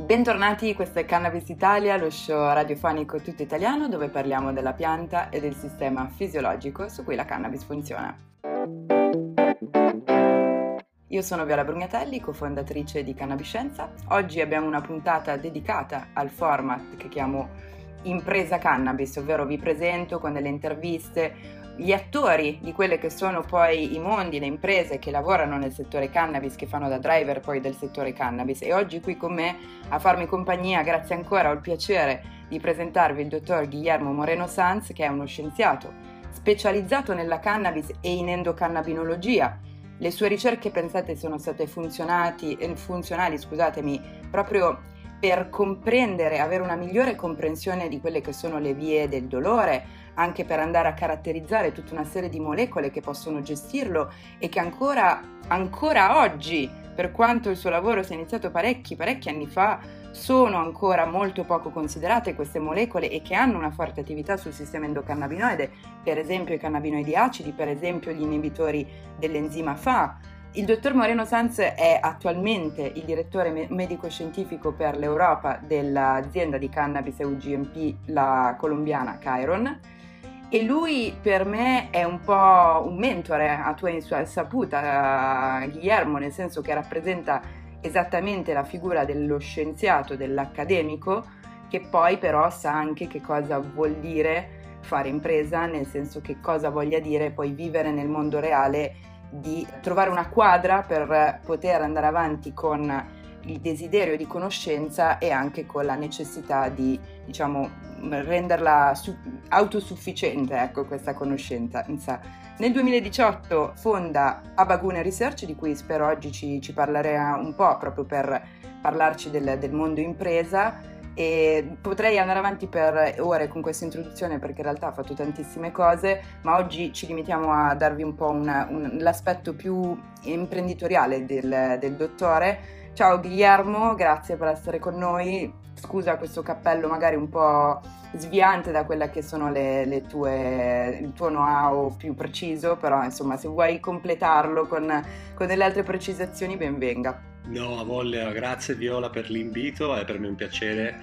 Bentornati, questo è Cannabis Italia, lo show radiofonico tutto italiano dove parliamo della pianta e del sistema fisiologico su cui la cannabis funziona. Io sono Viola Brugnatelli, cofondatrice di Cannabiscienza. Oggi abbiamo una puntata dedicata al format che chiamo Impresa Cannabis, ovvero vi presento con delle interviste gli attori di quelle che sono poi i mondi, le imprese che lavorano nel settore cannabis, che fanno da driver poi del settore cannabis. E oggi qui con me a farmi compagnia, grazie ancora, ho il piacere di presentarvi il dottor Guillermo Moreno Sanz, che è uno scienziato specializzato nella cannabis e in endocannabinologia. Le sue ricerche, pensate, sono state eh, funzionali, scusatemi, proprio per comprendere, avere una migliore comprensione di quelle che sono le vie del dolore, anche per andare a caratterizzare tutta una serie di molecole che possono gestirlo e che ancora, ancora oggi, per quanto il suo lavoro sia iniziato parecchi, parecchi anni fa, sono ancora molto poco considerate queste molecole e che hanno una forte attività sul sistema endocannabinoide, per esempio i cannabinoidi acidi, per esempio gli inibitori dell'enzima FA. Il dottor Moreno Sanz è attualmente il direttore medico-scientifico per l'Europa dell'azienda di cannabis EUGMP, la colombiana Chiron e lui per me è un po' un mentore a tua insaputa, Guillermo, nel senso che rappresenta esattamente la figura dello scienziato, dell'accademico, che poi però sa anche che cosa vuol dire fare impresa, nel senso che cosa voglia dire poi vivere nel mondo reale, di trovare una quadra per poter andare avanti con il desiderio di conoscenza e anche con la necessità di, diciamo, renderla su- autosufficiente, ecco, questa conoscenza. Nel 2018 fonda Abagune Research, di cui spero oggi ci, ci parlerà un po' proprio per parlarci del, del mondo impresa e potrei andare avanti per ore con questa introduzione perché in realtà ha fatto tantissime cose, ma oggi ci limitiamo a darvi un po' una, un, l'aspetto più imprenditoriale del, del dottore. Ciao Guillermo, grazie per essere con noi scusa questo cappello magari un po' sviante da quella che sono le, le tue, il tuo know-how più preciso, però insomma se vuoi completarlo con, con delle altre precisazioni ben venga. No, a voglia, grazie Viola per l'invito, è per me un piacere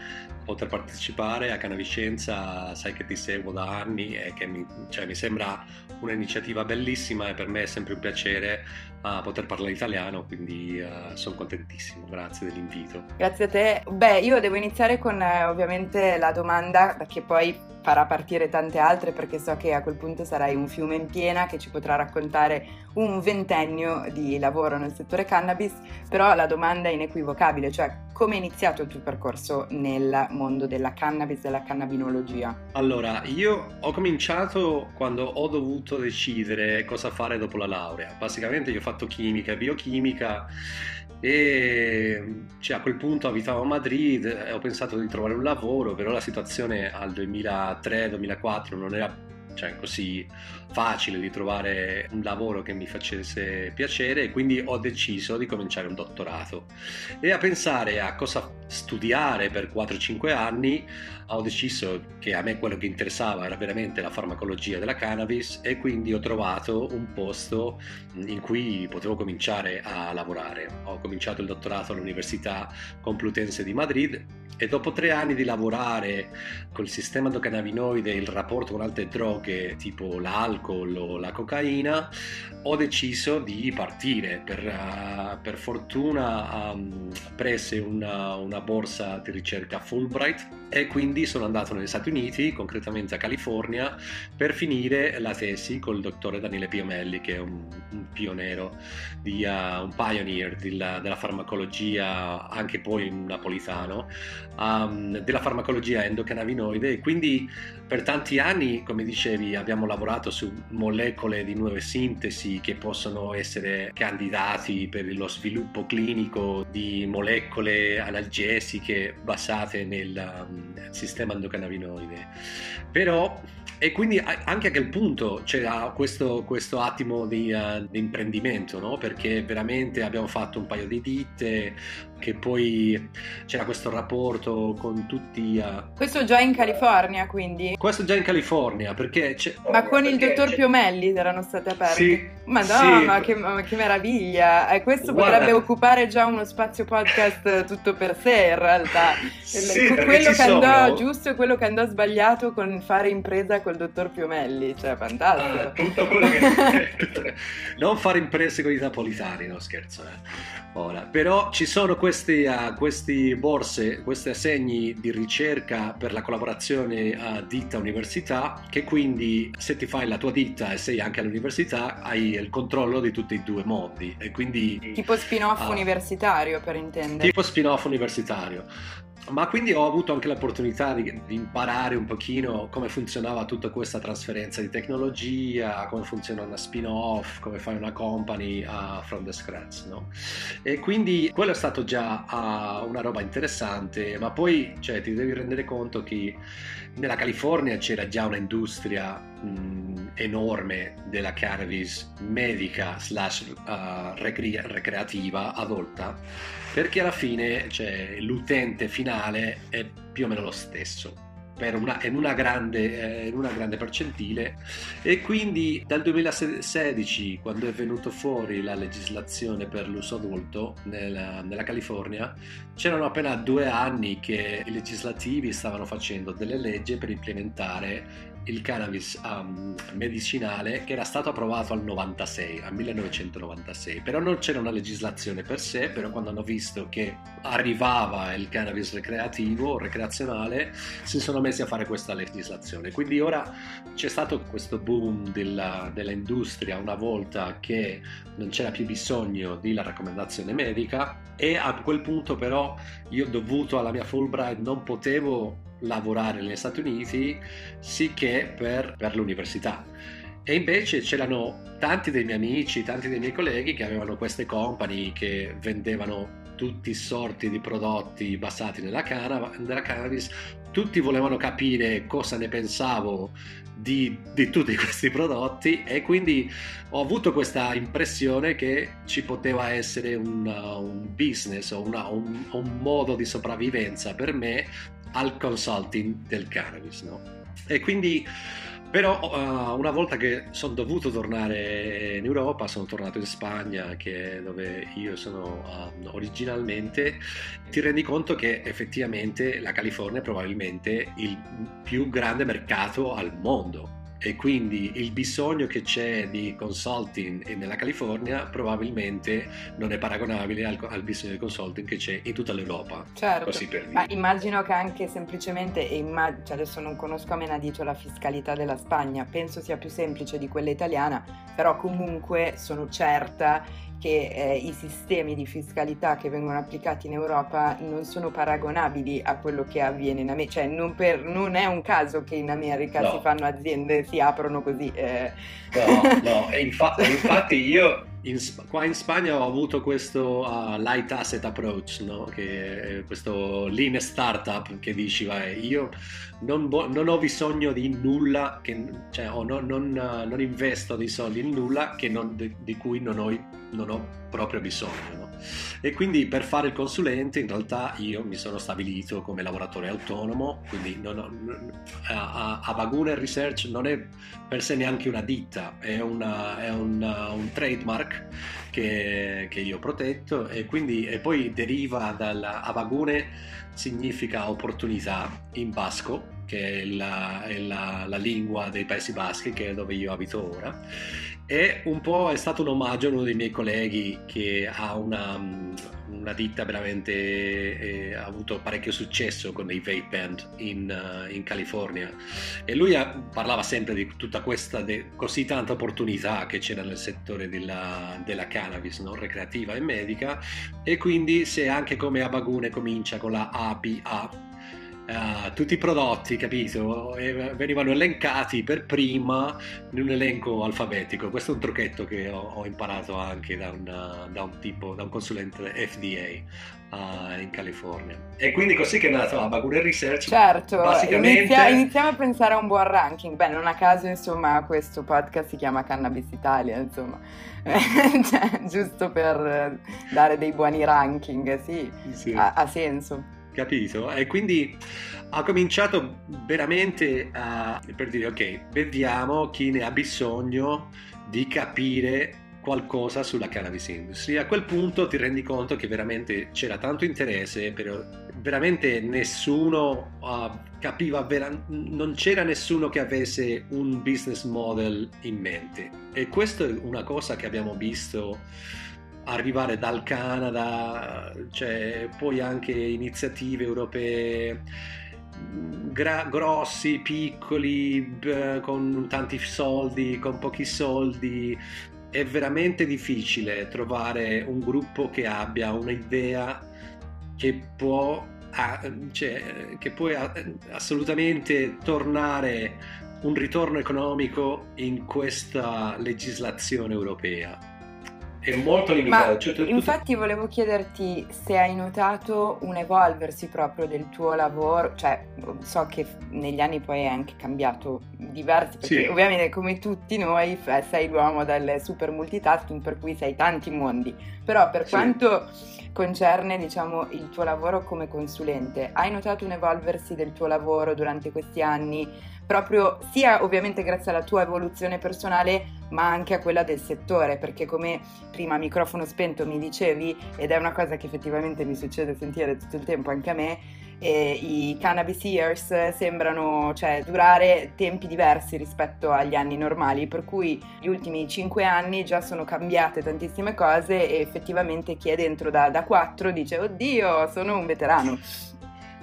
poter partecipare a Canaviscenza, sai che ti seguo da anni e che mi, cioè, mi sembra un'iniziativa bellissima e per me è sempre un piacere uh, poter parlare italiano, quindi uh, sono contentissimo, grazie dell'invito. Grazie a te. Beh, io devo iniziare con eh, ovviamente la domanda, perché poi farà partire tante altre perché so che a quel punto sarai un fiume in piena che ci potrà raccontare un ventennio di lavoro nel settore cannabis, però la domanda è inequivocabile, cioè come è iniziato il tuo percorso nel mondo della cannabis, della cannabinologia? Allora, io ho cominciato quando ho dovuto decidere cosa fare dopo la laurea. Basicamente io fatto chimica e biochimica e cioè, a quel punto abitavo a Madrid e ho pensato di trovare un lavoro, però la situazione al 2003-2004 non era cioè, così facile di trovare un lavoro che mi facesse piacere e quindi ho deciso di cominciare un dottorato e a pensare a cosa studiare per 4-5 anni ho deciso che a me quello che interessava era veramente la farmacologia della cannabis e quindi ho trovato un posto in cui potevo cominciare a lavorare. Ho cominciato il dottorato all'Università Complutense di Madrid e dopo tre anni di lavorare col sistema endocannabinoide e il rapporto con altre droghe tipo l'alcol o la cocaina, ho deciso di partire. Per, uh, per fortuna um, prese una, una borsa di ricerca Fulbright e quindi sono andato negli Stati Uniti, concretamente a California, per finire la tesi col dottore Daniele Piomelli, che è un, un pionero, di, uh, un pioneer della, della, farmacologia, anche poi napolitano, um, della farmacologia endocannabinoide e quindi per tanti anni, come dicevi, abbiamo lavorato su molecole di nuove sintesi che possono essere candidati per lo sviluppo clinico di molecole analgesiche basate nel um, sistema endocannabinoide. Però e quindi anche a quel punto c'era questo, questo attimo di, uh, di imprendimento, no? perché veramente abbiamo fatto un paio di ditte, che poi c'era questo rapporto con tutti... Uh... Questo già in California quindi? Questo già in California, perché... Ma con il dottor Piomelli erano state aperte? Sì Madonna, sì. che, che, meraviglia! Eh, questo Guarda. potrebbe occupare già uno spazio podcast tutto per sé, in realtà. Sì, quello che sono... andò giusto e quello che andò sbagliato con fare impresa col dottor Piomelli, cioè fantastico. Ah, tutto quello che... non fare imprese con i napolitani, no scherzo. Eh. Ora, però ci sono questi, uh, questi borse, questi assegni di ricerca per la collaborazione a ditta-università, che quindi se ti fai la tua ditta e sei anche all'università, hai il controllo di tutti e due i mondi. E quindi, tipo spin-off uh, universitario, per intendere. Tipo spin-off universitario. Ma quindi ho avuto anche l'opportunità di, di, imparare un pochino come funzionava tutta questa trasferenza di tecnologia, come funziona una spin-off, come fai una company uh, from the scratch, no? E quindi quello è stato già uh, una roba interessante, ma poi cioè, ti devi rendere conto che nella California c'era già un'industria mh, enorme della cannabis medica slash uh, recre- recreativa adulta perché alla fine cioè, l'utente finale è più o meno lo stesso una, in, una grande, eh, in, una grande, percentile. E quindi dal 2016 quando è venuto fuori la legislazione per l'uso adulto nella, nella California c'erano appena due anni che i legislativi stavano facendo delle leggi per implementare il cannabis um, medicinale che era stato approvato al 96, al 1996, però non c'era una legislazione per sé, però quando hanno visto che arrivava il cannabis recreativo, recreazionale, si sono messi a fare questa legislazione. Quindi ora c'è stato questo boom della, dell'industria una volta che non c'era più bisogno della raccomandazione medica e a quel punto però io dovuto alla mia Fulbright non potevo lavorare negli Stati Uniti sicché per, per l'università. E invece c'erano tanti dei miei amici, tanti dei miei colleghi che avevano queste company che vendevano tutti sorti di prodotti basati nella, canna, nella cannabis, tutti volevano capire cosa ne pensavo di, di, tutti questi prodotti e quindi ho avuto questa impressione che ci poteva essere un, un business o una, un, un, modo di sopravvivenza per me al consulting del cannabis. No? E quindi, però, uh, una volta che sono dovuto tornare in Europa, sono tornato in Spagna, che è dove io sono uh, originalmente, ti rendi conto che effettivamente la California è probabilmente il più grande mercato al mondo e quindi il bisogno che c'è di consulting nella California probabilmente non è paragonabile al, al bisogno di consulting che c'è in tutta l'Europa. Certo, ma immagino che anche semplicemente, immag- cioè adesso non conosco a menadito la fiscalità della Spagna, penso sia più semplice di quella italiana, però comunque sono certa che eh, i sistemi di fiscalità che vengono applicati in Europa non sono paragonabili a quello che avviene in America, cioè non, per, non è un caso che in America no. si fanno aziende, si aprono così. Eh. No, no, e infa- infatti io in, qua in Spagna ho avuto questo uh, light asset approach, no? che questo lean startup che dici, vai, io non, bo- non, ho bisogno di nulla, che, cioè, non, non, uh, non, investo dei soldi in nulla di, di, cui non ho, non ho proprio bisogno. No? E quindi per fare il consulente in realtà io mi sono stabilito come lavoratore autonomo, quindi non ho, a, a Baguna Research non è per sé neanche una ditta, è, una, è una, un trademark che, che, io ho protetto e quindi e poi deriva dalla Abagune significa opportunità in basco che è, la, è la, la, lingua dei Paesi Baschi, che è dove io abito ora. E un po' è stato un omaggio a uno dei miei colleghi che ha una, una ditta veramente, eh, ha avuto parecchio successo con dei vape band in, uh, in California. E lui ha, parlava sempre di tutta questa de, così tanta opportunità che c'era nel settore della, della cannabis no? recreativa e medica. E quindi se anche come Abagune comincia con la APA, Uh, tutti i prodotti, capito? E venivano elencati per prima in un elenco alfabetico. Questo è un trucchetto che ho, ho imparato anche da, una, da, un tipo, da un consulente FDA uh, eh, in California. E quindi così che è nato la Bagure Research. Certo, basicamente... inizia, iniziamo a pensare a un buon ranking. Beh, non a caso, insomma, questo podcast si chiama Cannabis Italia, insomma. cioè, giusto per dare dei buoni ranking, sì, sì. Ha, ha senso. Capito? E quindi ha cominciato veramente a, per dire ok, vediamo chi ne ha bisogno di capire qualcosa sulla cannabis industry. A quel punto ti rendi conto che veramente c'era tanto interesse, però veramente nessuno uh, capiva, vera- non c'era nessuno che avesse un business model in mente. E questa è una cosa che abbiamo visto arrivare dal Canada, cioè poi anche iniziative europee gra- grossi, piccoli, b- con tanti soldi, con pochi soldi. È veramente difficile trovare un gruppo che abbia un'idea che può, cioè, che può assolutamente tornare un ritorno economico in questa legislazione europea è molto limitato. Cioè, tu, infatti tu... volevo chiederti se hai notato un evolversi proprio del tuo lavoro, cioè so che negli anni poi hai anche cambiato diversi, perché sì. ovviamente come tutti noi sei l'uomo del super multitasking per cui sei tanti mondi, però per sì. quanto concerne diciamo il tuo lavoro come consulente, hai notato un evolversi del tuo lavoro durante questi anni? Proprio sia ovviamente grazie alla tua evoluzione personale ma anche a quella del settore perché come prima microfono spento mi dicevi ed è una cosa che effettivamente mi succede sentire tutto il tempo anche a me eh, i cannabis years sembrano cioè, durare tempi diversi rispetto agli anni normali per cui gli ultimi cinque anni già sono cambiate tantissime cose e effettivamente chi è dentro da, da 4 dice oddio sono un veterano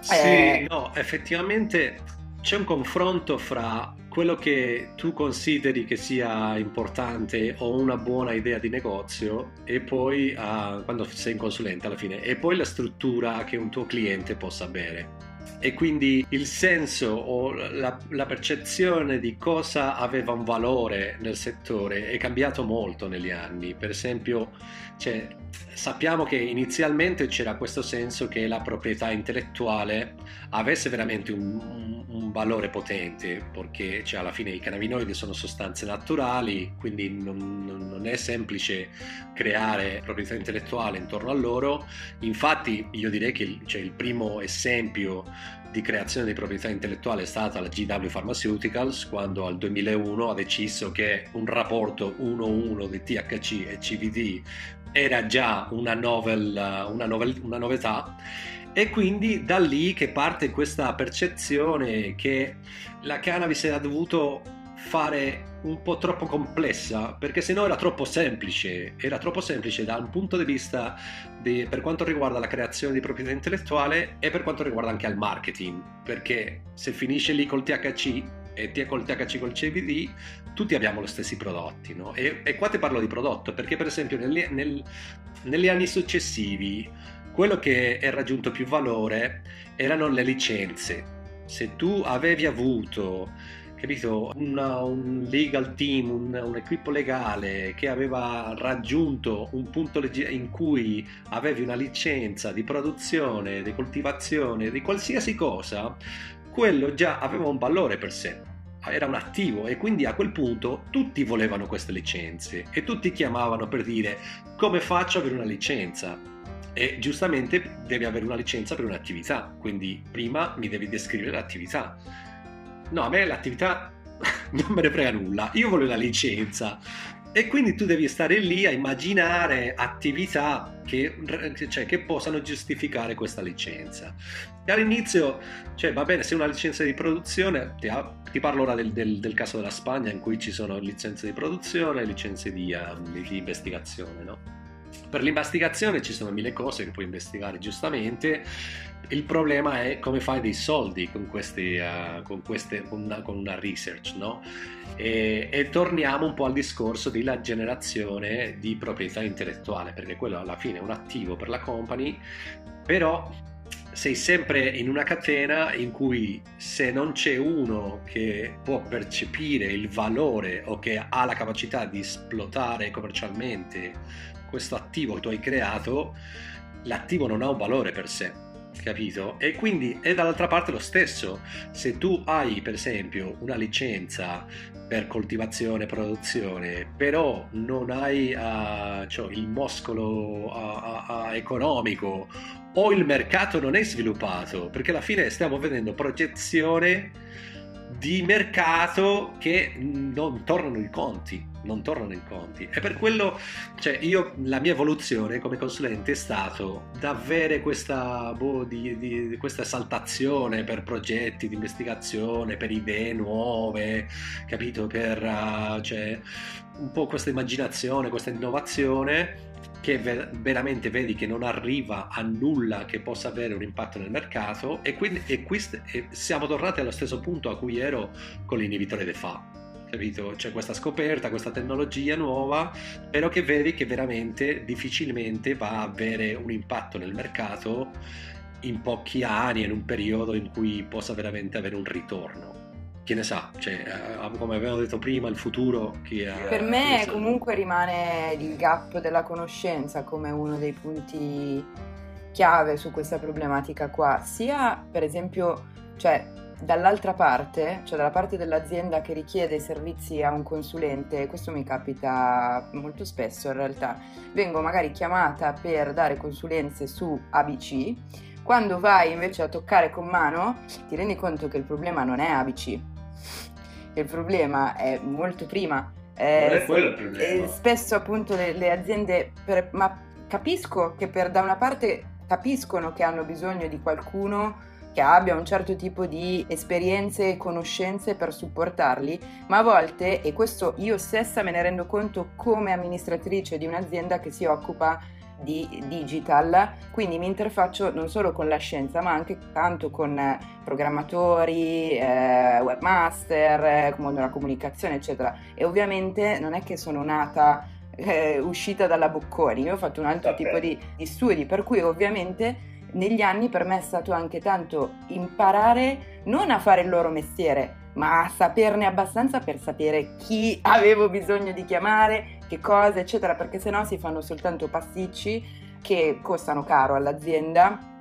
sì, eh, no, effettivamente c'è un confronto fra quello che tu consideri che sia importante o una buona idea di negozio e poi uh, quando sei in consulente alla fine e poi la struttura che un tuo cliente possa avere e quindi il senso o la, la, percezione di cosa aveva un valore nel settore è cambiato molto negli anni. Per esempio, cioè, sappiamo che inizialmente c'era questo senso che la proprietà intellettuale avesse veramente un, un, valore potente, perché cioè, alla fine i cannabinoidi sono sostanze naturali, quindi non, non è semplice creare proprietà intellettuale intorno a loro. Infatti, io direi che cioè, il primo esempio di creazione di proprietà intellettuale è stata la GW Pharmaceuticals quando al 2001 ha deciso che un rapporto 1-1 di THC e CBD era già una, novel, una, novel, una novità. E quindi da lì che parte questa percezione che la cannabis era dovuto fare un po' troppo complessa perché se no era troppo semplice era troppo semplice da un punto di vista di, per quanto riguarda la creazione di proprietà intellettuale e per quanto riguarda anche il marketing perché se finisce lì col THC e ti col THC col CBD tutti abbiamo gli stessi prodotti no? e, e, qua ti parlo di prodotto perché per esempio negli, nel, negli anni successivi quello che è raggiunto più valore erano le licenze se tu avevi avuto capito, una, un legal team, un, un, equipo legale che aveva raggiunto un punto leg- in cui avevi una licenza di produzione, di coltivazione, di qualsiasi cosa, quello già aveva un valore per sé era un attivo e quindi a quel punto tutti volevano queste licenze e tutti chiamavano per dire come faccio ad avere una licenza? E giustamente devi avere una licenza per un'attività quindi prima mi devi descrivere l'attività No, a me l'attività non me ne frega nulla, io voglio la licenza. E quindi tu devi stare lì a immaginare attività che, cioè, che possano giustificare questa licenza. E all'inizio, cioè, va bene, se una licenza di produzione, ti, ti parlo ora del, del, del, caso della Spagna in cui ci sono licenze di produzione e licenze di, um, di investigazione, no? Per l'investigazione ci sono mille cose che puoi investigare giustamente, il problema è come fai dei soldi con, questi, uh, con, queste, con, una, con una research, no? E, e, torniamo un po' al discorso della generazione di proprietà intellettuale, perché quello alla fine è un attivo per la company, però sei sempre in una catena in cui se non c'è uno che può percepire il valore o che ha la capacità di esplotare commercialmente questo attivo che tu hai creato, l'attivo non ha un valore per sé capito? E quindi è dall'altra parte lo stesso. Se tu hai, per esempio, una licenza per coltivazione produzione, però non hai uh, cioè, il muscolo uh, uh, economico o il mercato non è sviluppato, perché alla fine stiamo vedendo progezione di mercato che non tornano i conti, non tornano i conti. E per quello, cioè, io, la mia evoluzione come consulente è stato da avere questa, boh, di, di, questa esaltazione per progetti di investigazione, per idee nuove, capito? Per, uh, cioè, un po' questa immaginazione, questa innovazione che ver- veramente vedi che non arriva a nulla che possa avere un impatto nel mercato e quindi e qui st- e siamo tornati allo stesso punto a cui ero con l'inibitore DeFa capito? C'è questa scoperta, questa tecnologia nuova, però che vedi che veramente difficilmente va a avere un impatto nel mercato in pochi anni, in un periodo in cui possa veramente avere un ritorno chi ne sa, cioè, eh, come abbiamo detto prima, il futuro chi è... Per me comunque rimane il gap della conoscenza come uno dei punti chiave su questa problematica qua, sia per esempio, cioè dall'altra parte, cioè dalla parte dell'azienda che richiede servizi a un consulente, questo mi capita molto spesso in realtà, vengo magari chiamata per dare consulenze su ABC, quando vai invece a toccare con mano ti rendi conto che il problema non è ABC, il problema è molto prima. Eh, non è quello il problema. spesso appunto le, le aziende, per, ma capisco che per, da una parte capiscono che hanno bisogno di qualcuno che abbia un certo tipo di esperienze e conoscenze per supportarli, ma a volte, e questo io stessa me ne rendo conto come amministratrice di un'azienda che si occupa di digital, quindi mi interfaccio non solo con la scienza ma anche tanto con eh, programmatori, eh, webmaster, eh, mondo della comunicazione eccetera. E ovviamente non è che sono nata eh, uscita dalla Bocconi, io ho fatto un altro okay. tipo di, di studi per cui ovviamente negli anni per me è stato anche tanto imparare non a fare il loro mestiere, ma saperne abbastanza per sapere chi avevo bisogno di chiamare, che cosa, eccetera, perché sennò si fanno soltanto pasticci che costano caro all'azienda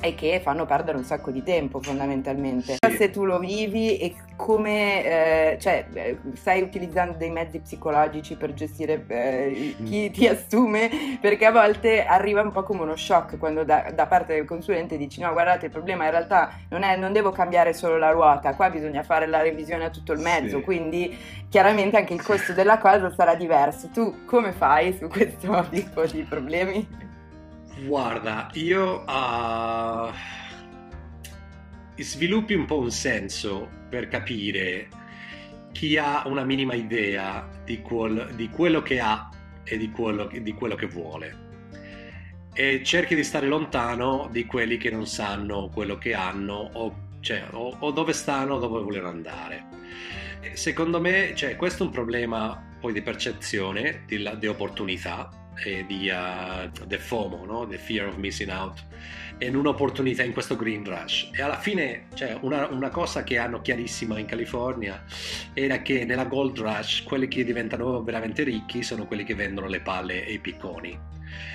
e che fanno perdere un sacco di tempo fondamentalmente. Sì. Se tu lo vivi e come eh, cioè, eh, stai utilizzando dei mezzi psicologici per gestire eh, chi mm. ti assume, perché a volte arriva un po' come uno shock quando da, da parte del consulente dici no guardate il problema in realtà non, è, non devo cambiare solo la ruota, qua bisogna fare la revisione a tutto il mezzo, sì. quindi chiaramente anche il costo della cosa sarà diverso. Tu come fai su questo tipo di problemi? Guarda, io uh, sviluppi un po' un senso per capire chi ha una minima idea di, quel, di quello che ha e di quello, di quello, che vuole e cerchi di stare lontano di quelli che non sanno quello che hanno o, cioè, o, o dove stanno o dove vogliono andare. Secondo me cioè, questo è un problema poi di percezione, di, di opportunità e di uh, the FOMO, no? the fear of missing out, in un'opportunità in questo green rush. E alla fine, cioè, una, una, cosa che hanno chiarissima in California era che nella gold rush quelli che diventano veramente ricchi sono quelli che vendono le palle e i picconi.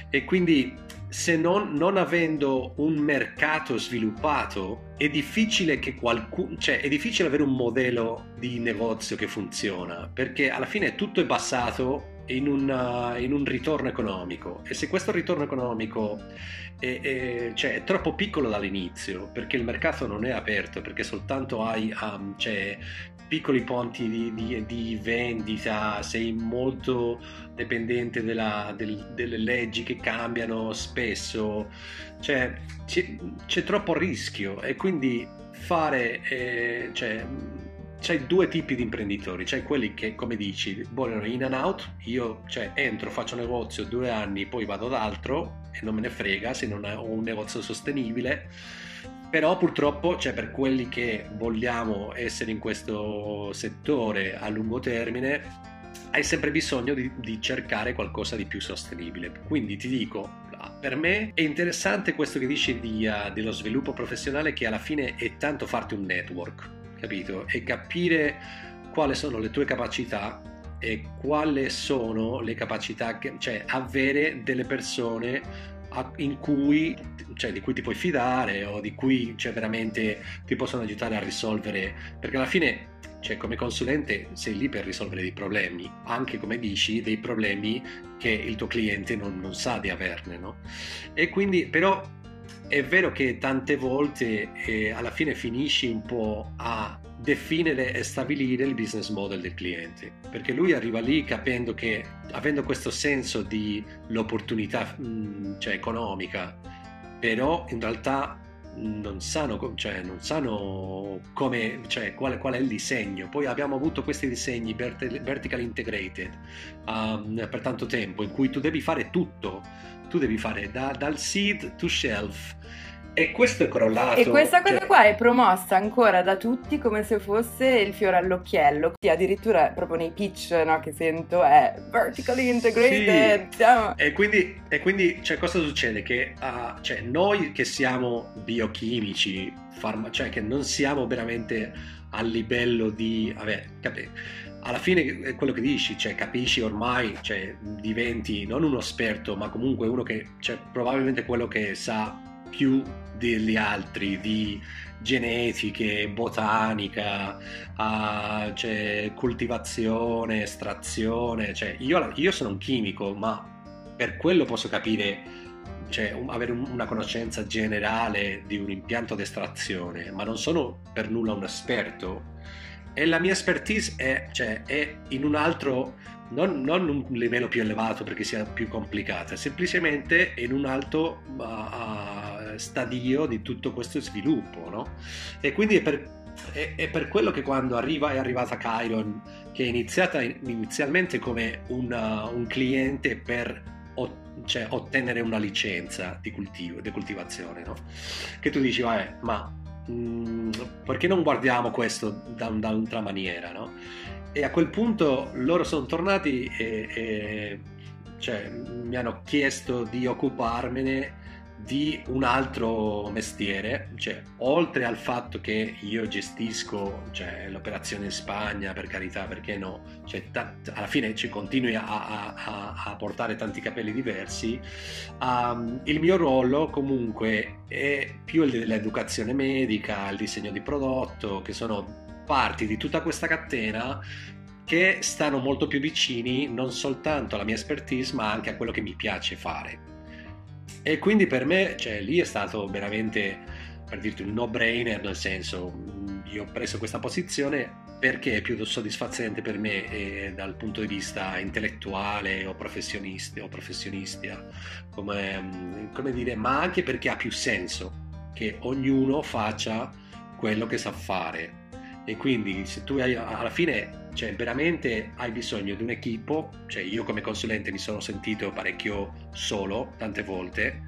E quindi se non, non, avendo un mercato sviluppato è difficile che qualcuno cioè è difficile avere un modello di negozio che funziona perché alla fine tutto è basato in, una, in, un ritorno economico. E se questo ritorno economico è, è, cioè, è, troppo piccolo dall'inizio perché il mercato non è aperto perché soltanto hai um, cioè, piccoli ponti di, di, di, vendita sei molto dipendente della, del, delle leggi che cambiano spesso. Cioè, c'è, c'è, troppo rischio. E quindi fare eh, cioè, c'hai due tipi di imprenditori, c'hai quelli che, come dici, vogliono in and out, io cioè, entro, faccio negozio due anni, poi vado ad altro e non me ne frega se non ho un negozio sostenibile, però purtroppo cioè, per quelli che vogliamo essere in questo settore a lungo termine, hai sempre bisogno di, di cercare qualcosa di più sostenibile. Quindi ti dico, per me è interessante questo che dici di, uh, dello sviluppo professionale che alla fine è tanto farti un network capito? E capire quali sono le tue capacità e quali sono le capacità, che, cioè avere delle persone in cui, cioè, di cui ti puoi fidare o di cui cioè, veramente ti possono aiutare a risolvere, perché alla fine cioè, come consulente sei lì per risolvere dei problemi, anche come dici, dei problemi che il tuo cliente non, non sa di averne, no? E quindi però è vero che tante volte eh, alla fine finisci un po' a definire e stabilire il business model del cliente, perché lui arriva lì capendo che avendo questo senso di l'opportunità mm, cioè, economica, però in realtà non sanno, cioè, non sanno come, cioè, qual, qual, è il disegno. Poi abbiamo avuto questi disegni vertical integrated um, per tanto tempo in cui tu devi fare tutto, tu devi fare da, dal seed to shelf e questo è crollato. E questa cosa cioè... qua è promossa ancora da tutti come se fosse il fiore all'occhiello. Sì, addirittura proprio nei pitch no, che sento è vertically integrated. Sì. E quindi, e quindi cioè, cosa succede? Che uh, cioè, noi che siamo biochimici, farma- cioè che non siamo veramente a livello di... Vabbè, capi- alla fine è quello che dici, cioè capisci ormai, cioè, diventi non uno esperto, ma comunque uno che, cioè, probabilmente quello che sa più degli altri di genetiche, botanica, uh, cioè, coltivazione, estrazione. Cioè, io, io, sono un chimico, ma per quello posso capire, cioè, un, avere un, una conoscenza generale di un impianto di estrazione, ma non sono per nulla un esperto. E la mia expertise è, cioè, è in un altro, non, non, un livello più elevato perché sia più complicata, semplicemente in un alto uh, stadio di tutto questo sviluppo, no? E quindi è per, è, è per quello che quando arriva, è arrivata Chiron, che è iniziata inizialmente come una, un cliente per cioè, ottenere una licenza di cultivo, di coltivazione, no? Che tu dici, vabbè, ma mm, perché non guardiamo questo da, da un'altra maniera, no? E a quel punto loro sono tornati e, e cioè, mi hanno chiesto di occuparmene di un altro mestiere, cioè oltre al fatto che io gestisco cioè, l'operazione in Spagna, per carità, perché no, cioè, t- alla fine ci continui a, a, a, portare tanti capelli diversi, um, il mio ruolo comunque è più dell'educazione medica, il disegno di prodotto, che sono parti di tutta questa catena che stanno molto più vicini non soltanto alla mia expertise ma anche a quello che mi piace fare e quindi per me, cioè, lì è stato veramente, per dirti, un no-brainer, nel senso, io ho preso questa posizione perché è più soddisfacente per me eh, dal punto di vista intellettuale o professionisti, o professionistica, come, mm, come dire, ma anche perché ha più senso che ognuno faccia quello che sa fare. E quindi se tu hai, alla fine cioè veramente hai bisogno di un equipo, cioè io come consulente mi sono sentito parecchio solo tante volte.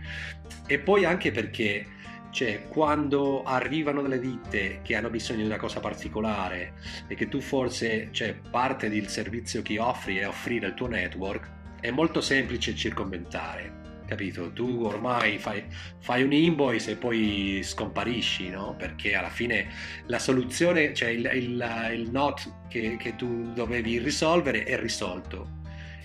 E poi anche perché cioè, quando arrivano delle ditte che hanno bisogno di una cosa particolare e che tu forse, cioè, parte del servizio che offri è offrire il tuo network, è molto semplice circonventare capito? Tu ormai fai, fai, un invoice e poi scomparisci, no? Perché alla fine la soluzione, cioè il, il, il not che, che, tu dovevi risolvere è risolto.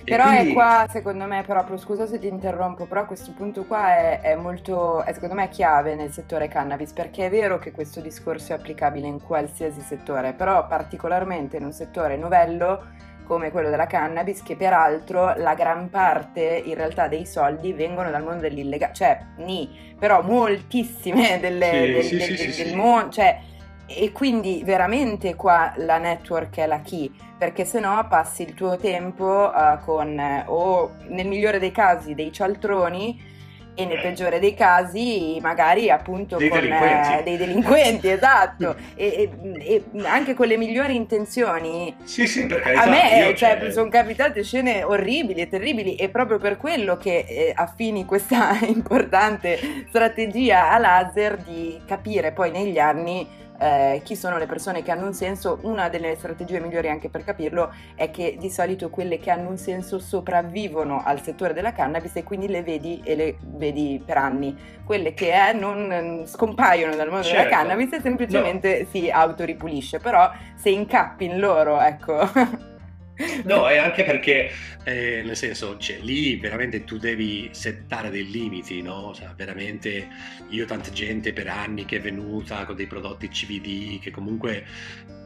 però quindi... è qua, secondo me, proprio, scusa se ti interrompo, però questo punto qua è, è molto, è, secondo me, chiave nel settore cannabis, perché è vero che questo discorso è applicabile in qualsiasi settore, però particolarmente in un settore novello come quello della cannabis, che peraltro la gran parte in realtà dei soldi vengono dal mondo dell'illegale, cioè ni, però moltissime delle, sì, del, sì, del, sì, del, del mondo, cioè, e quindi veramente qua la network è la key, perché se no passi il tuo tempo uh, con, o nel migliore dei casi, dei cialtroni, e nel peggiore dei casi magari appunto dei con delinquenti, eh, dei delinquenti esatto. E, e, e, anche con le migliori intenzioni. Sì sì perché a me cioè, cioè... sono capitate scene orribili e terribili e proprio per quello che eh, affini questa importante strategia a laser di capire poi negli anni eh, chi sono le persone che hanno un senso, una delle strategie migliori anche per capirlo è che di solito quelle che hanno un senso sopravvivono al settore della cannabis e quindi le vedi e le vedi per anni. Quelle che eh, non scompaiono dal mondo certo. della cannabis e semplicemente no. si autoripulisce, però se incappi in loro, ecco. No, è anche perché, eh, nel senso, cioè, lì veramente tu devi settare dei limiti, no? Cioè, veramente io tanta gente per anni che è venuta con dei prodotti CBD che comunque,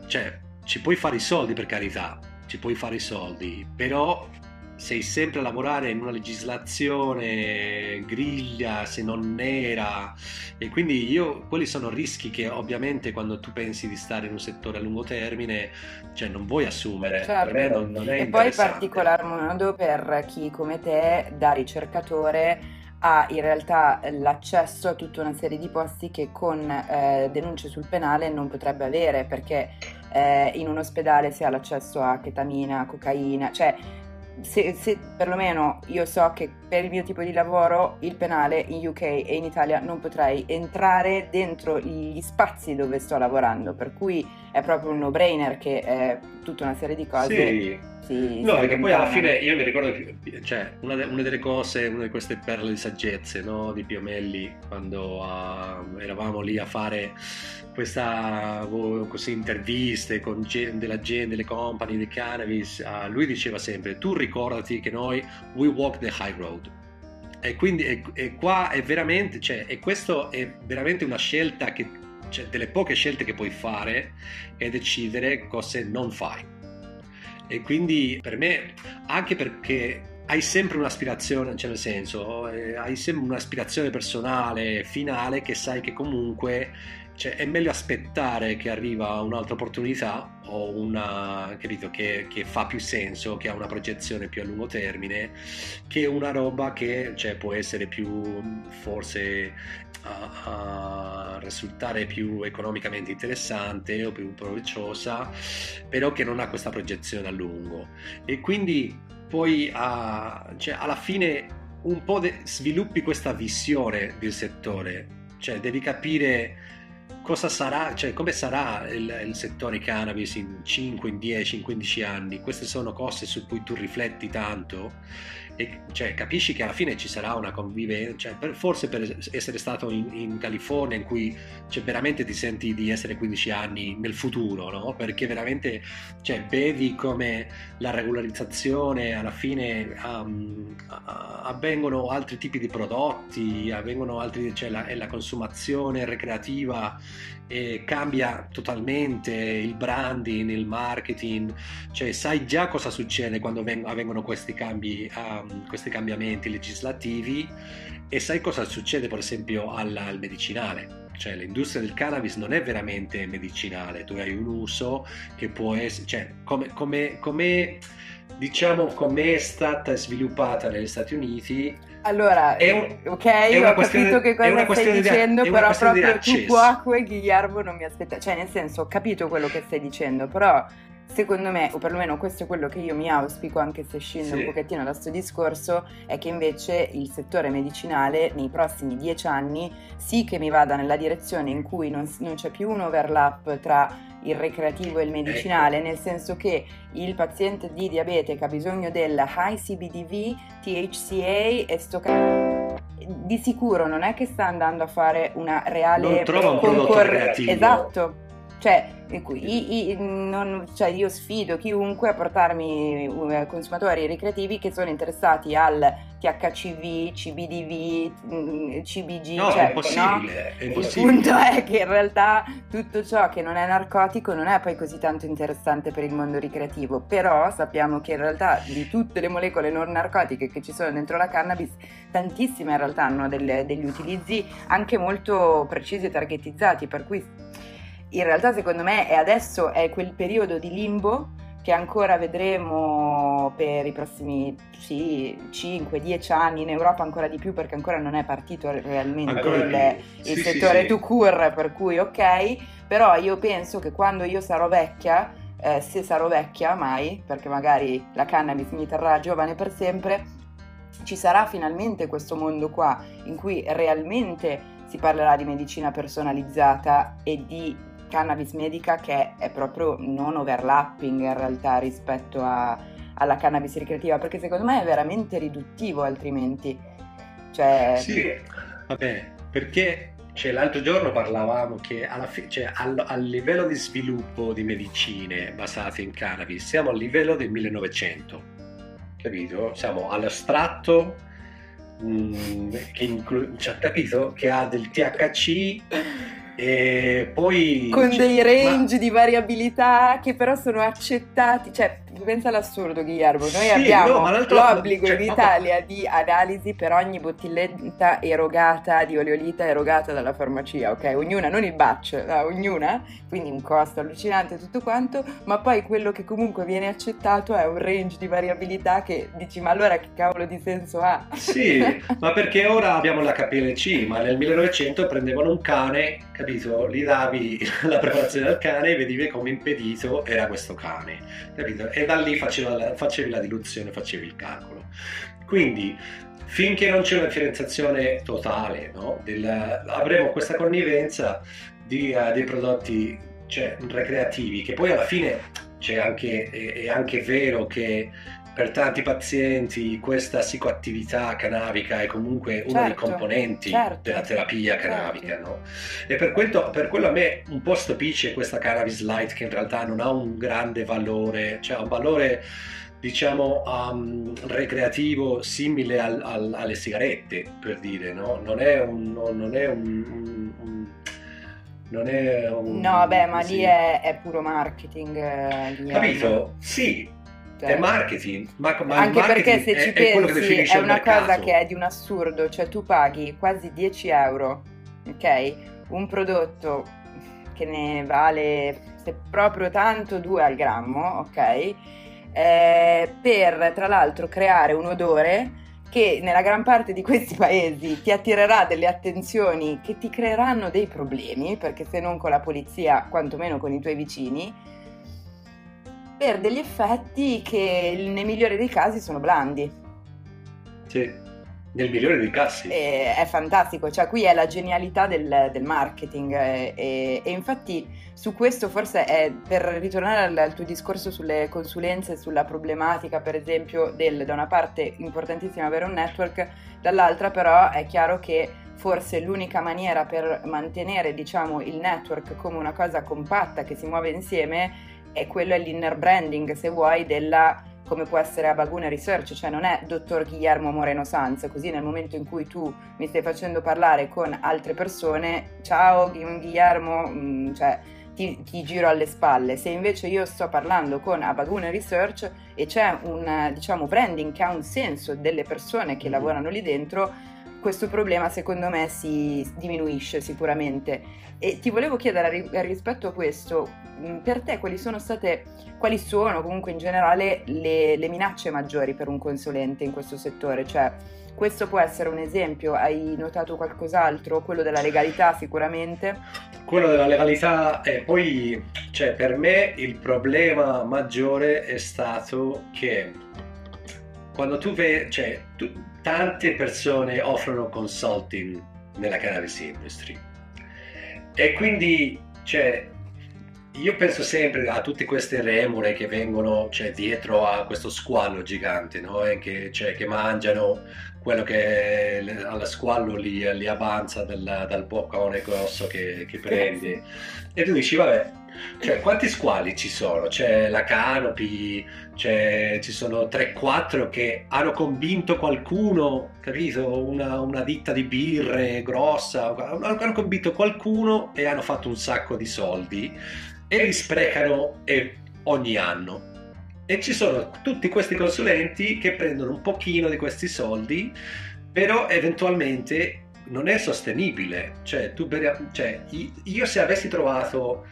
cioè, ci puoi fare i soldi per carità, ci puoi fare i soldi, però sei sempre a lavorare in una legislazione griglia, se non nera, e quindi io, quelli sono rischi che ovviamente quando tu pensi di stare in un settore a lungo termine, cioè non vuoi assumere. Certo. Per me non, non e poi in particolar modo per chi come te, da ricercatore, ha in realtà l'accesso a tutta una serie di posti che con eh, denunce sul penale non potrebbe avere perché eh, in un ospedale si ha l'accesso a ketamina, cocaina, cioè se, se, perlomeno io so che per il mio tipo di lavoro il penale in UK e in Italia non potrei entrare dentro gli spazi dove sto lavorando, per cui è proprio un no-brainer che è tutta una serie di cose. Sì. Sì, no, perché poi alla fine io mi ricordo che cioè, una, de, una, delle cose, una di queste perle di saggezze no, di Piomelli, quando uh, eravamo lì a fare questa così, interviste con gente, della gente, delle company, dei cannabis, uh, lui diceva sempre, tu ricordati che noi, we walk the high road. E quindi e, e qua è veramente, cioè, e questo è veramente una scelta che, cioè, delle poche scelte che puoi fare è decidere cosa non fai e quindi per me, anche perché hai sempre un'aspirazione, cioè nel senso, eh, hai sempre un'aspirazione personale, finale, che sai che comunque cioè, è meglio aspettare che arriva un'altra opportunità o una, capito, che, che, fa più senso, che ha una proiezione più a lungo termine, che una roba che cioè, può essere più forse a, a risultare più economicamente interessante o più provecciosa, però che non ha questa proiezione a lungo. E quindi poi a, cioè, alla fine un po' de- sviluppi questa visione del settore, cioè devi capire cosa sarà, cioè come sarà il, il, settore cannabis in 5, in 10, in 15 anni. Queste sono cose su cui tu rifletti tanto e cioè, capisci che alla fine ci sarà una convivenza, cioè, per, forse per essere stato in, in, California in cui cioè, veramente ti senti di essere 15 anni nel futuro, no? perché veramente cioè, vedi come la regolarizzazione alla fine um, avvengono altri tipi di prodotti, avvengono altri, cioè la, la consumazione recreativa e cambia totalmente il branding, il marketing, cioè sai già cosa succede quando avvengono questi, cambi, um, questi cambiamenti legislativi e sai cosa succede per esempio al, al medicinale. Cioè l'industria del cannabis non è veramente medicinale, tu hai un uso che può essere, cioè come, come, come diciamo come è stata sviluppata negli Stati Uniti allora, è un, ok, ho capito che cosa stai dicendo, di, però proprio tu Quaco e Guillermo non mi aspetta, cioè nel senso ho capito quello che stai dicendo, però secondo me, o perlomeno questo è quello che io mi auspico, anche se scendo sì. un pochettino da questo discorso, è che invece il settore medicinale nei prossimi dieci anni sì che mi vada nella direzione in cui non, non c'è più un overlap tra il recreativo e il medicinale, ecco. nel senso che il paziente di diabete che ha bisogno del high CBDV, THCA e sto di sicuro non è che sta andando a fare una reale non trova un concor- esatto cioè, i, i, non, cioè, io sfido chiunque a portarmi uh, consumatori ricreativi che sono interessati al THCV, CBDV, mm, CBG. No, cioè, è impossibile, no? è impossibile. Il punto è che in realtà tutto ciò che non è narcotico non è poi così tanto interessante per il mondo ricreativo, però sappiamo che in realtà di tutte le molecole non narcotiche che ci sono dentro la cannabis, tantissime in realtà hanno delle, degli utilizzi anche molto precisi e targetizzati, per cui in realtà secondo me è adesso è quel periodo di limbo che ancora vedremo per i prossimi sì, 5-10 anni, in Europa ancora di più perché ancora non è partito realmente il, il sì, settore sì, to cure, per cui ok, però io penso che quando io sarò vecchia, eh, se sarò vecchia mai, perché magari la cannabis mi terrà giovane per sempre, ci sarà finalmente questo mondo qua in cui realmente si parlerà di medicina personalizzata e di cannabis medica che è proprio non overlapping in realtà rispetto a, alla cannabis ricreativa, perché secondo me è veramente riduttivo altrimenti. Cioè... Sì, vabbè, perché cioè, l'altro giorno parlavamo che fi- cioè, al, al, livello di sviluppo di medicine basate in cannabis siamo al livello del 1900, capito? Siamo all'astratto mm, che, inclu- cioè, capito? che ha del THC E poi... Con dei range ma... di variabilità che però sono accettati, cioè pensa all'assurdo Guillermo, noi sì, abbiamo no, l'obbligo cioè, in Italia ma... di analisi per ogni bottiglietta erogata di oleolita erogata dalla farmacia, ok? Ognuna, non il batch, no, ognuna, quindi un costo allucinante tutto quanto, ma poi quello che comunque viene accettato è un range di variabilità che dici ma allora che cavolo di senso ha? Sì, ma perché ora abbiamo la KPLC, ma nel 1900 prendevano un cane, capito? Gli davi la preparazione del cane e vedivi come impedito era questo cane, capito? E da lì faceva, facevi la diluzione, facevi il calcolo. Quindi finché non c'è una differenziazione totale, no? Del, avremo questa connivenza di, uh, dei prodotti cioè, recreativi, che poi alla fine c'è anche, è, è anche vero che per tanti pazienti questa psicoattività canavica è comunque uno certo, dei componenti certo, della terapia canavica, certo. no? E per quello, per quello, a me un po' stupisce questa cannabis light che in realtà non ha un grande valore, cioè ha un valore diciamo um, recreativo simile al, al, alle sigarette, per dire, no? Non è un... Non è un, un, un non è un... No, beh, ma lì è, è puro marketing. Eh, Capito? Sì, è marketing, ma, ma anche marketing perché se ci è, pensi è, è una cosa che è di un assurdo, cioè tu paghi quasi 10 euro, ok? Un prodotto che ne vale se proprio tanto 2 al grammo, ok? Eh, per tra l'altro creare un odore che nella gran parte di questi paesi ti attirerà delle attenzioni che ti creeranno dei problemi, perché se non con la polizia, quantomeno con i tuoi vicini, per degli effetti che nel migliore dei casi sono blandi. Sì, nel migliore dei casi. E, è fantastico, cioè qui è la genialità del, del marketing e, e, infatti su questo forse è per ritornare al, al, tuo discorso sulle consulenze, sulla problematica per esempio del da una parte importantissima avere un network, dall'altra però è chiaro che forse l'unica maniera per mantenere diciamo il network come una cosa compatta che si muove insieme e quello è l'inner branding, se vuoi, della come può essere a Baguna Research, cioè non è dottor Guillermo Moreno Sanz, così nel momento in cui tu mi stai facendo parlare con altre persone, ciao Guillermo, mm, cioè ti, ti, giro alle spalle. Se invece io sto parlando con Abaguna Research e c'è un diciamo, branding che ha un senso delle persone che mm-hmm. lavorano lì dentro, questo problema secondo me si diminuisce sicuramente. E ti volevo chiedere rispetto a questo, per te quali sono state, quali sono comunque in generale le, le minacce maggiori per un consulente in questo settore? Cioè, questo può essere un esempio, hai notato qualcos'altro? Quello della legalità sicuramente? Quello della legalità e poi, cioè, per me il problema maggiore è stato che quando tu vedi, cioè, tu, tante persone offrono consulting nella cannabis industry e quindi cioè, io penso sempre a tutte queste remore che vengono cioè, dietro a questo squallo gigante no? e che, cioè, che mangiano quello che alla squallo li, li avanza dal, dal boccone grosso che, che prendi e tu dici vabbè cioè, quanti squali ci sono? C'è la Canopy, c'è, ci sono 3-4 che hanno convinto qualcuno, capito? Una, una, ditta di birre grossa, hanno convinto qualcuno e hanno fatto un sacco di soldi e li sprecano ogni anno. E ci sono tutti questi consulenti che prendono un pochino di questi soldi, però eventualmente non è sostenibile. Cioè, tu, cioè, io se avessi trovato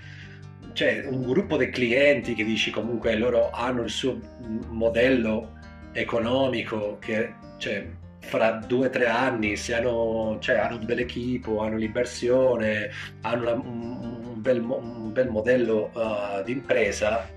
cioè, un gruppo di clienti che dici comunque loro hanno il suo modello economico che cioè, fra due o tre anni se hanno, cioè, hanno un bel equipo, hanno l'inversione, hanno una, un, bel, un, bel, modello uh, di impresa,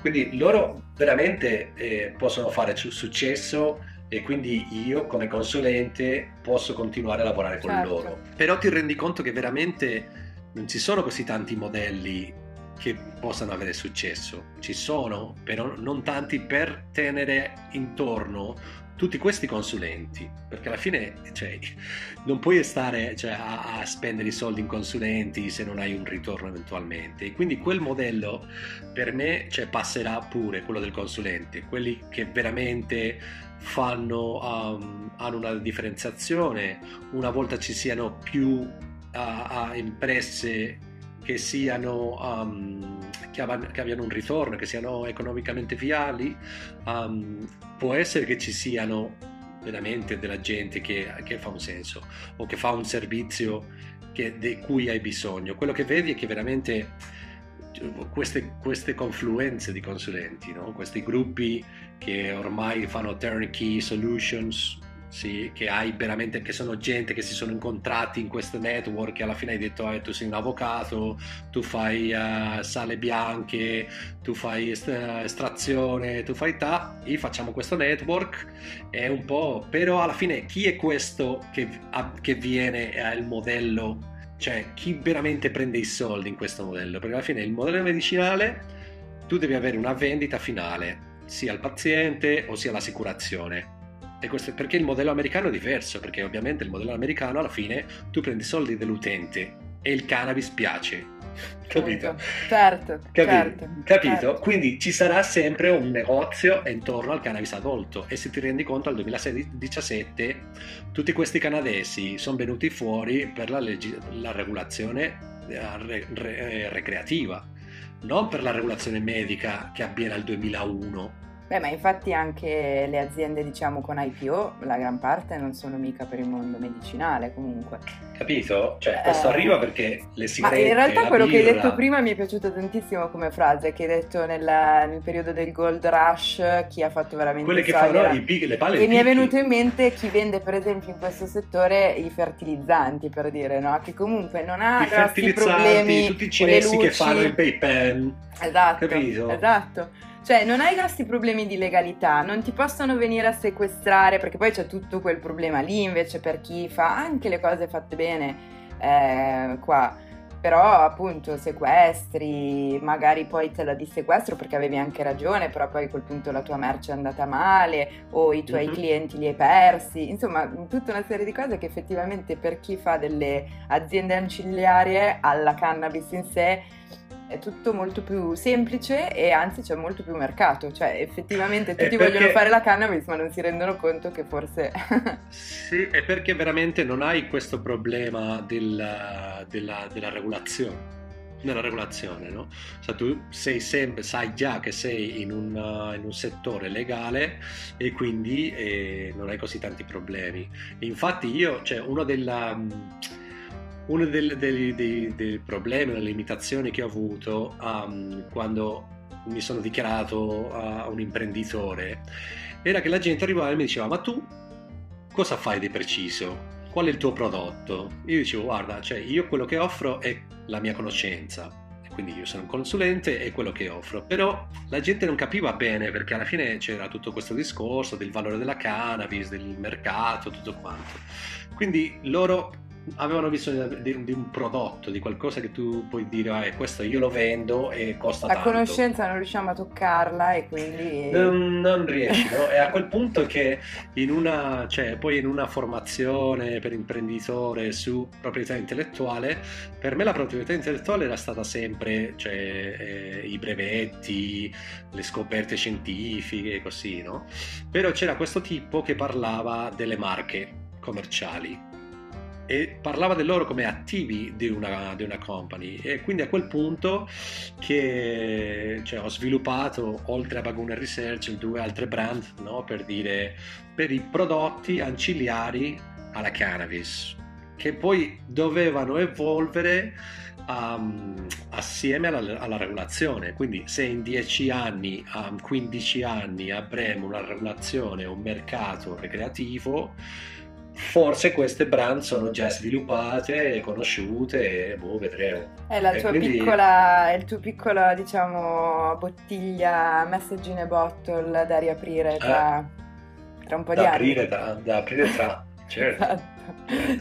quindi loro veramente eh, possono fare successo e quindi io come consulente posso continuare a lavorare con certo. loro. Però ti rendi conto che veramente non ci sono così tanti modelli che possano avere successo. Ci sono, però non tanti per tenere intorno tutti questi consulenti, perché alla fine cioè, non puoi stare cioè, a, a, spendere i soldi in consulenti se non hai un ritorno eventualmente. quindi quel modello per me cioè, passerà pure, quello del consulente, quelli che veramente fanno, um, hanno una differenziazione, una volta ci siano più a, a imprese che siano um, che, av- che, abbiano un ritorno, che siano economicamente viali, um, può essere che ci siano veramente della gente che, che, fa un senso o che fa un servizio di cui hai bisogno. Quello che vedi è che veramente queste, queste confluenze di consulenti, no? questi gruppi che ormai fanno turnkey solutions, sì, che hai veramente, che sono gente che si sono incontrati in questo network e alla fine hai detto eh, tu sei un avvocato, tu fai uh, sale bianche, tu fai est- estrazione, tu fai ta, e facciamo questo network, è un po', però alla fine chi è questo che, a, che viene al modello, cioè chi veramente prende i soldi in questo modello? Perché alla fine il modello medicinale tu devi avere una vendita finale, sia al paziente o sia all'assicurazione questo, perché il modello americano è diverso, perché ovviamente il modello americano alla fine tu prendi i soldi dell'utente e il cannabis piace. Capito? Certo, Capito? certo, Capito? certo. Quindi ci sarà sempre un negozio intorno al cannabis adulto e se ti rendi conto al 2017 tutti questi canadesi sono venuti fuori per la, legge, la regolazione re, re, eh, recreativa, non per la regolazione medica che avviene al 2001 Beh, ma infatti anche le aziende, diciamo, con IPO, la gran parte non sono mica per il mondo medicinale comunque. Capito? Cioè, questo eh... arriva perché le sigarette, Ma in realtà quello birra... che hai detto prima mi è piaciuto tantissimo come frase, che hai detto nella, nel periodo del gold rush, chi ha fatto veramente Quelle che fanno i pig, le palle E mi è venuto in mente chi vende, per esempio, in questo settore i fertilizzanti, per dire, no? Che comunque non ha I grossi problemi tutti i cinesi che fanno il pay pen. Esatto, Capito? esatto. Cioè, non hai grossi problemi di legalità, non ti possono venire a sequestrare, perché poi c'è tutto quel problema lì invece per chi fa anche le cose fatte bene eh, qua. Però appunto sequestri, magari poi te la dissequestro perché avevi anche ragione, però poi a quel punto la tua merce è andata male o i tuoi mm-hmm. clienti li hai persi, insomma tutta una serie di cose che effettivamente per chi fa delle aziende ancillarie alla cannabis in sé è tutto molto più semplice e anzi c'è molto più mercato, cioè effettivamente tutti perché... vogliono fare la cannabis ma non si rendono conto che forse... sì, è perché veramente non hai questo problema della, della, della regolazione nella regolazione, no? Cioè, tu sei sempre, sai già che sei in un, uh, in un settore legale e quindi eh, non hai così tanti problemi. Infatti io, cioè, uno della... Um, uno dei, dei, dei, dei problemi, delle limitazioni che ho avuto um, quando mi sono dichiarato uh, un imprenditore era che la gente arrivava e mi diceva ma tu cosa fai di preciso? Qual è il tuo prodotto? Io dicevo guarda, cioè io quello che offro è la mia conoscenza quindi io sono un consulente e quello che offro, però la gente non capiva bene perché alla fine c'era tutto questo discorso del valore della cannabis, del mercato, tutto quanto. Quindi loro avevano bisogno di, di, un prodotto, di qualcosa che tu puoi dire, ah, questo io lo vendo e costa la tanto. La conoscenza non riusciamo a toccarla e quindi... Non, non riesci, no? E a quel punto che in una, cioè, poi in una formazione per imprenditore su proprietà intellettuale, per me la proprietà intellettuale era stata sempre, cioè, eh, i brevetti, le scoperte scientifiche, così, no? Però c'era questo tipo che parlava delle marche commerciali e parlava di loro come attivi di una, di una, company e quindi a quel punto che cioè, ho sviluppato oltre a Baguna Research due altre brand no? per dire per i prodotti ancillari alla cannabis che poi dovevano evolvere um, assieme alla, alla, regolazione quindi se in 10 anni a um, 15 anni avremo una regolazione un mercato recreativo forse queste brand sono già sviluppate e conosciute e boh, vedremo. È la tua quindi... piccola, è il tuo piccolo, diciamo, bottiglia messaging e bottle da riaprire tra, eh, tra un po' di aprire, anni. Da, da aprire tra, certo. esatto.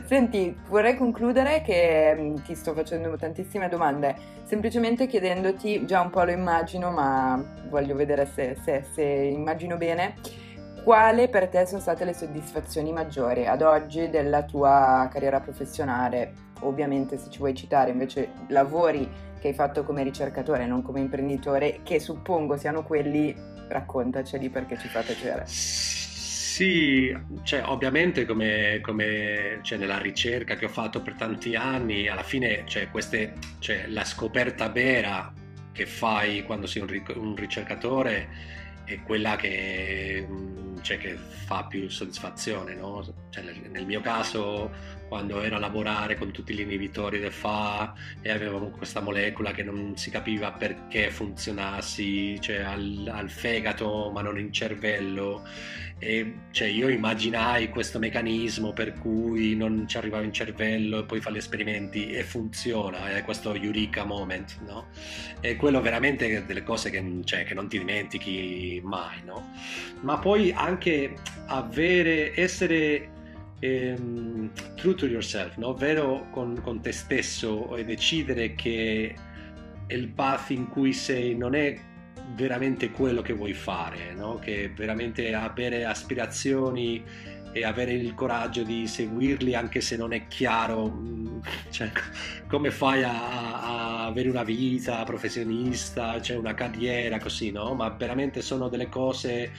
Senti, vorrei concludere che ti sto facendo tantissime domande, semplicemente chiedendoti, già un po' lo immagino, ma voglio vedere se, se, se immagino bene quale per te sono state le soddisfazioni maggiori ad oggi della tua carriera professionale? Ovviamente se ci vuoi citare invece lavori che hai fatto come ricercatore, non come imprenditore, che suppongo siano quelli, raccontaceli perché ci fa piacere. Sì, cioè, ovviamente come, come cioè, nella ricerca che ho fatto per tanti anni, alla fine cioè, queste, cioè, la scoperta vera che fai quando sei un, un ricercatore è quella che, mm, cioè, che fa più soddisfazione. No? Cioè, nel, nel, mio caso, quando ero a lavorare con tutti gli inibitori del FA e avevamo questa molecola che non si capiva perché funzionasse cioè, al, al fegato ma non in cervello e cioè, io immaginai questo meccanismo per cui non ci arrivava in cervello e poi fa gli esperimenti e funziona, è questo eureka moment, no? È quello veramente delle cose che, cioè, che non ti dimentichi mai, no? Ma poi anche avere, essere ehm, true to yourself, no? Vero con, con te stesso e decidere che il path in cui sei non è veramente quello che vuoi fare, no? che veramente avere aspirazioni e avere il coraggio di seguirli anche se non è chiaro mm, cioè, come fai a, a, avere una vita professionista, cioè una carriera così, no? Ma veramente sono delle cose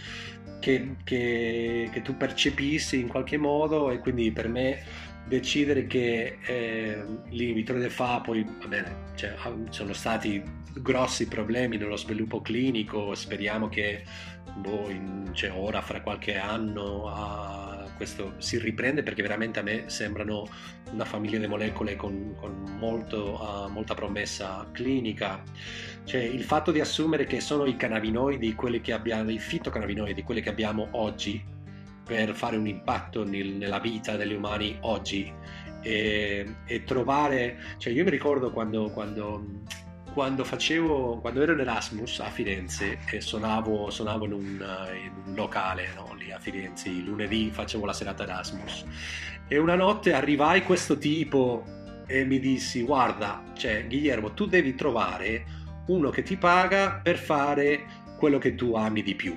che, che, che tu percepissi in qualche modo e quindi per me decidere che eh, l'inibitore del FA poi va bene, cioè, sono stati grossi problemi nello sviluppo clinico, speriamo che boh, in, cioè, ora fra qualche anno uh, questo si riprende perché veramente a me sembrano una famiglia di molecole con, con molto, uh, molta promessa clinica. Cioè, il fatto di assumere che sono i cannabinoidi, quelli che abbiamo, i fitocannabinoidi, quelli che abbiamo oggi, per fare un impatto nel, nella vita degli umani oggi e, e, trovare, cioè io mi ricordo quando, quando, quando, facevo, quando ero in Erasmus a Firenze e suonavo, suonavo in, un, in, un, locale no? lì a Firenze, il lunedì facevo la serata Erasmus e una notte arrivai questo tipo e mi dissi guarda, cioè Guillermo tu devi trovare uno che ti paga per fare quello che tu ami di più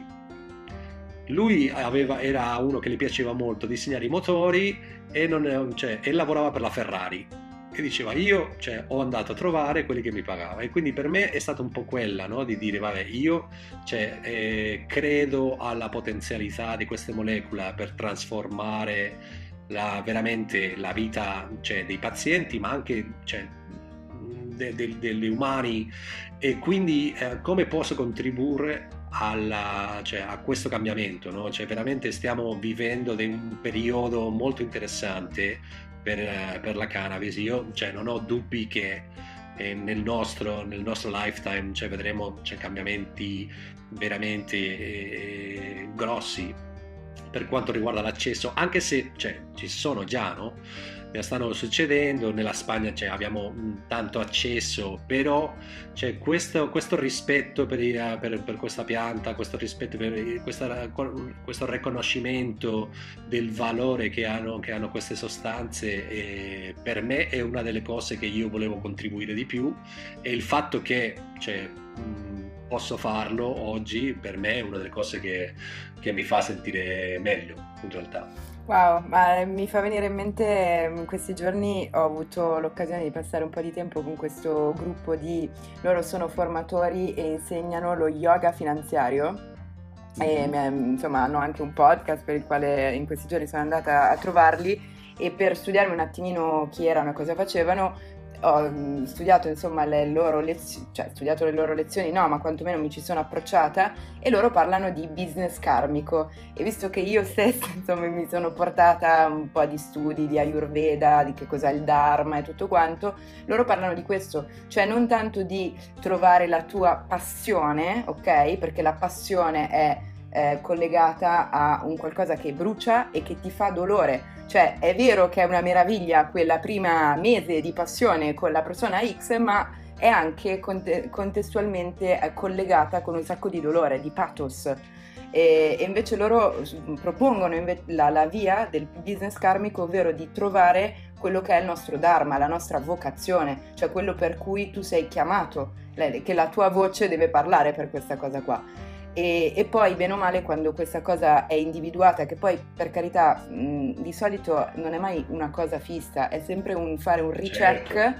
lui aveva, era uno che gli piaceva molto disegnare i motori e, non, cioè, e lavorava per la Ferrari e diceva io cioè, ho andato a trovare quelli che mi pagava e quindi per me è stata un po' quella no? di dire vabbè io cioè, eh, credo alla potenzialità di queste molecole per trasformare la, veramente la vita cioè, dei pazienti ma anche cioè, de, de, degli umani e quindi eh, come posso contribuire alla, cioè, a questo cambiamento. No? Cioè, veramente stiamo vivendo un periodo molto interessante per, per la cannabis. Io cioè, non ho dubbi che eh, nel, nostro, nel, nostro, lifetime cioè, vedremo cioè, cambiamenti veramente eh, grossi per quanto riguarda l'accesso, anche se cioè, ci sono già, no? Stanno succedendo, nella Spagna cioè, abbiamo tanto accesso, però c'è questo, questo rispetto per, per, per, questa pianta, questo rispetto per questa, questo riconoscimento del valore che hanno, che hanno queste sostanze, e per me è una delle cose che io volevo contribuire di più e il fatto che cioè, posso farlo oggi per me è una delle cose che, che mi fa sentire meglio in realtà. Wow, ma mi fa venire in mente in questi giorni ho avuto l'occasione di passare un po' di tempo con questo gruppo di loro sono formatori e insegnano lo yoga finanziario. E insomma hanno anche un podcast per il quale in questi giorni sono andata a trovarli e per studiarmi un attimino chi erano e cosa facevano ho mm, studiato insomma le loro lezioni, cioè studiato le loro lezioni no, ma quantomeno mi ci sono approcciata e loro parlano di business karmico e visto che io stessa insomma mi sono portata un po' di studi di Ayurveda, di che cos'è il Dharma e tutto quanto, loro parlano di questo, cioè non tanto di trovare la tua passione, ok? Perché la passione è eh, collegata a un qualcosa che brucia e che ti fa dolore. Cioè è vero che è una meraviglia quella prima mese di passione con la persona X, ma è anche conte- contestualmente eh, collegata con un sacco di dolore, di pathos. E, e invece loro propongono inve- la, la via del business karmico, ovvero di trovare quello che è il nostro dharma, la nostra vocazione, cioè quello per cui tu sei chiamato, che la tua voce deve parlare per questa cosa qua. E, e, poi, bene o male, quando questa cosa è individuata, che poi per carità mh, di solito non è mai una cosa fissa, è sempre un fare un recheck certo.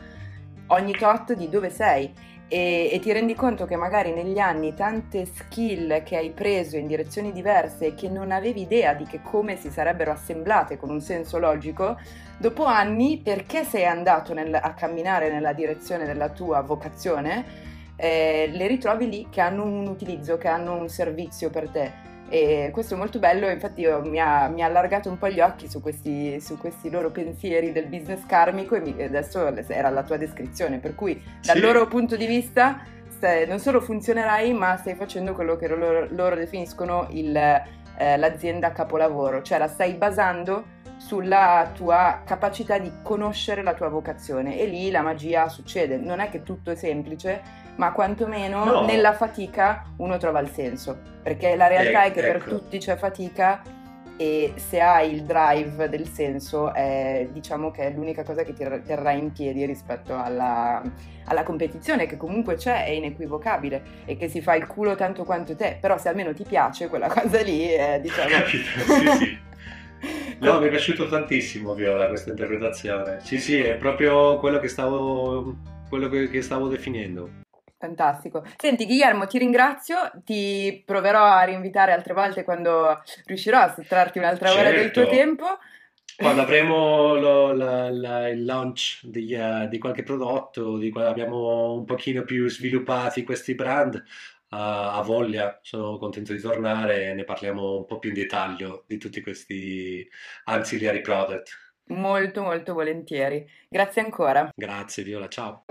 ogni tot di dove sei. e, e, ti rendi conto che magari negli anni tante skill che hai preso in direzioni diverse e che non avevi idea di che come si sarebbero assemblate con un senso logico, dopo anni perché sei andato nel, a camminare nella direzione della tua vocazione, eh, le ritrovi lì che hanno un utilizzo, che hanno un servizio per te. E questo è molto bello, infatti mi ha, mi ha, allargato un po' gli occhi su questi, su questi loro pensieri del business karmico e mi, adesso era la tua descrizione, per cui dal sì. loro punto di vista stai, non solo funzionerai ma stai facendo quello che loro, loro definiscono il, eh, l'azienda capolavoro, cioè la stai basando sulla tua capacità di conoscere la tua vocazione e lì la magia succede, non è che tutto è semplice ma quantomeno no. nella fatica uno trova il senso, perché la realtà eh, è che ecco. per tutti c'è fatica e se hai il drive del senso è, diciamo che è l'unica cosa che ti terrà in piedi rispetto alla, alla, competizione che comunque c'è, è inequivocabile e che si fa il culo tanto quanto te, però se almeno ti piace quella cosa lì, è, diciamo... Capito, sì, sì. No, mi è piaciuto tantissimo Viola questa interpretazione. Sì, sì, è proprio quello che stavo, quello che stavo definendo. Fantastico. Senti Guillermo, ti ringrazio, ti proverò a rinvitare altre volte quando riuscirò a sottrarti un'altra certo. ora del tuo certo. tempo. Quando avremo lo, la, la, il launch di, uh, di, qualche prodotto, di quando abbiamo un pochino più sviluppati questi brand, uh, a voglia, sono contento di tornare e ne parliamo un po' più in dettaglio di tutti questi ancillary product. Molto molto volentieri. Grazie ancora. Grazie Viola, ciao.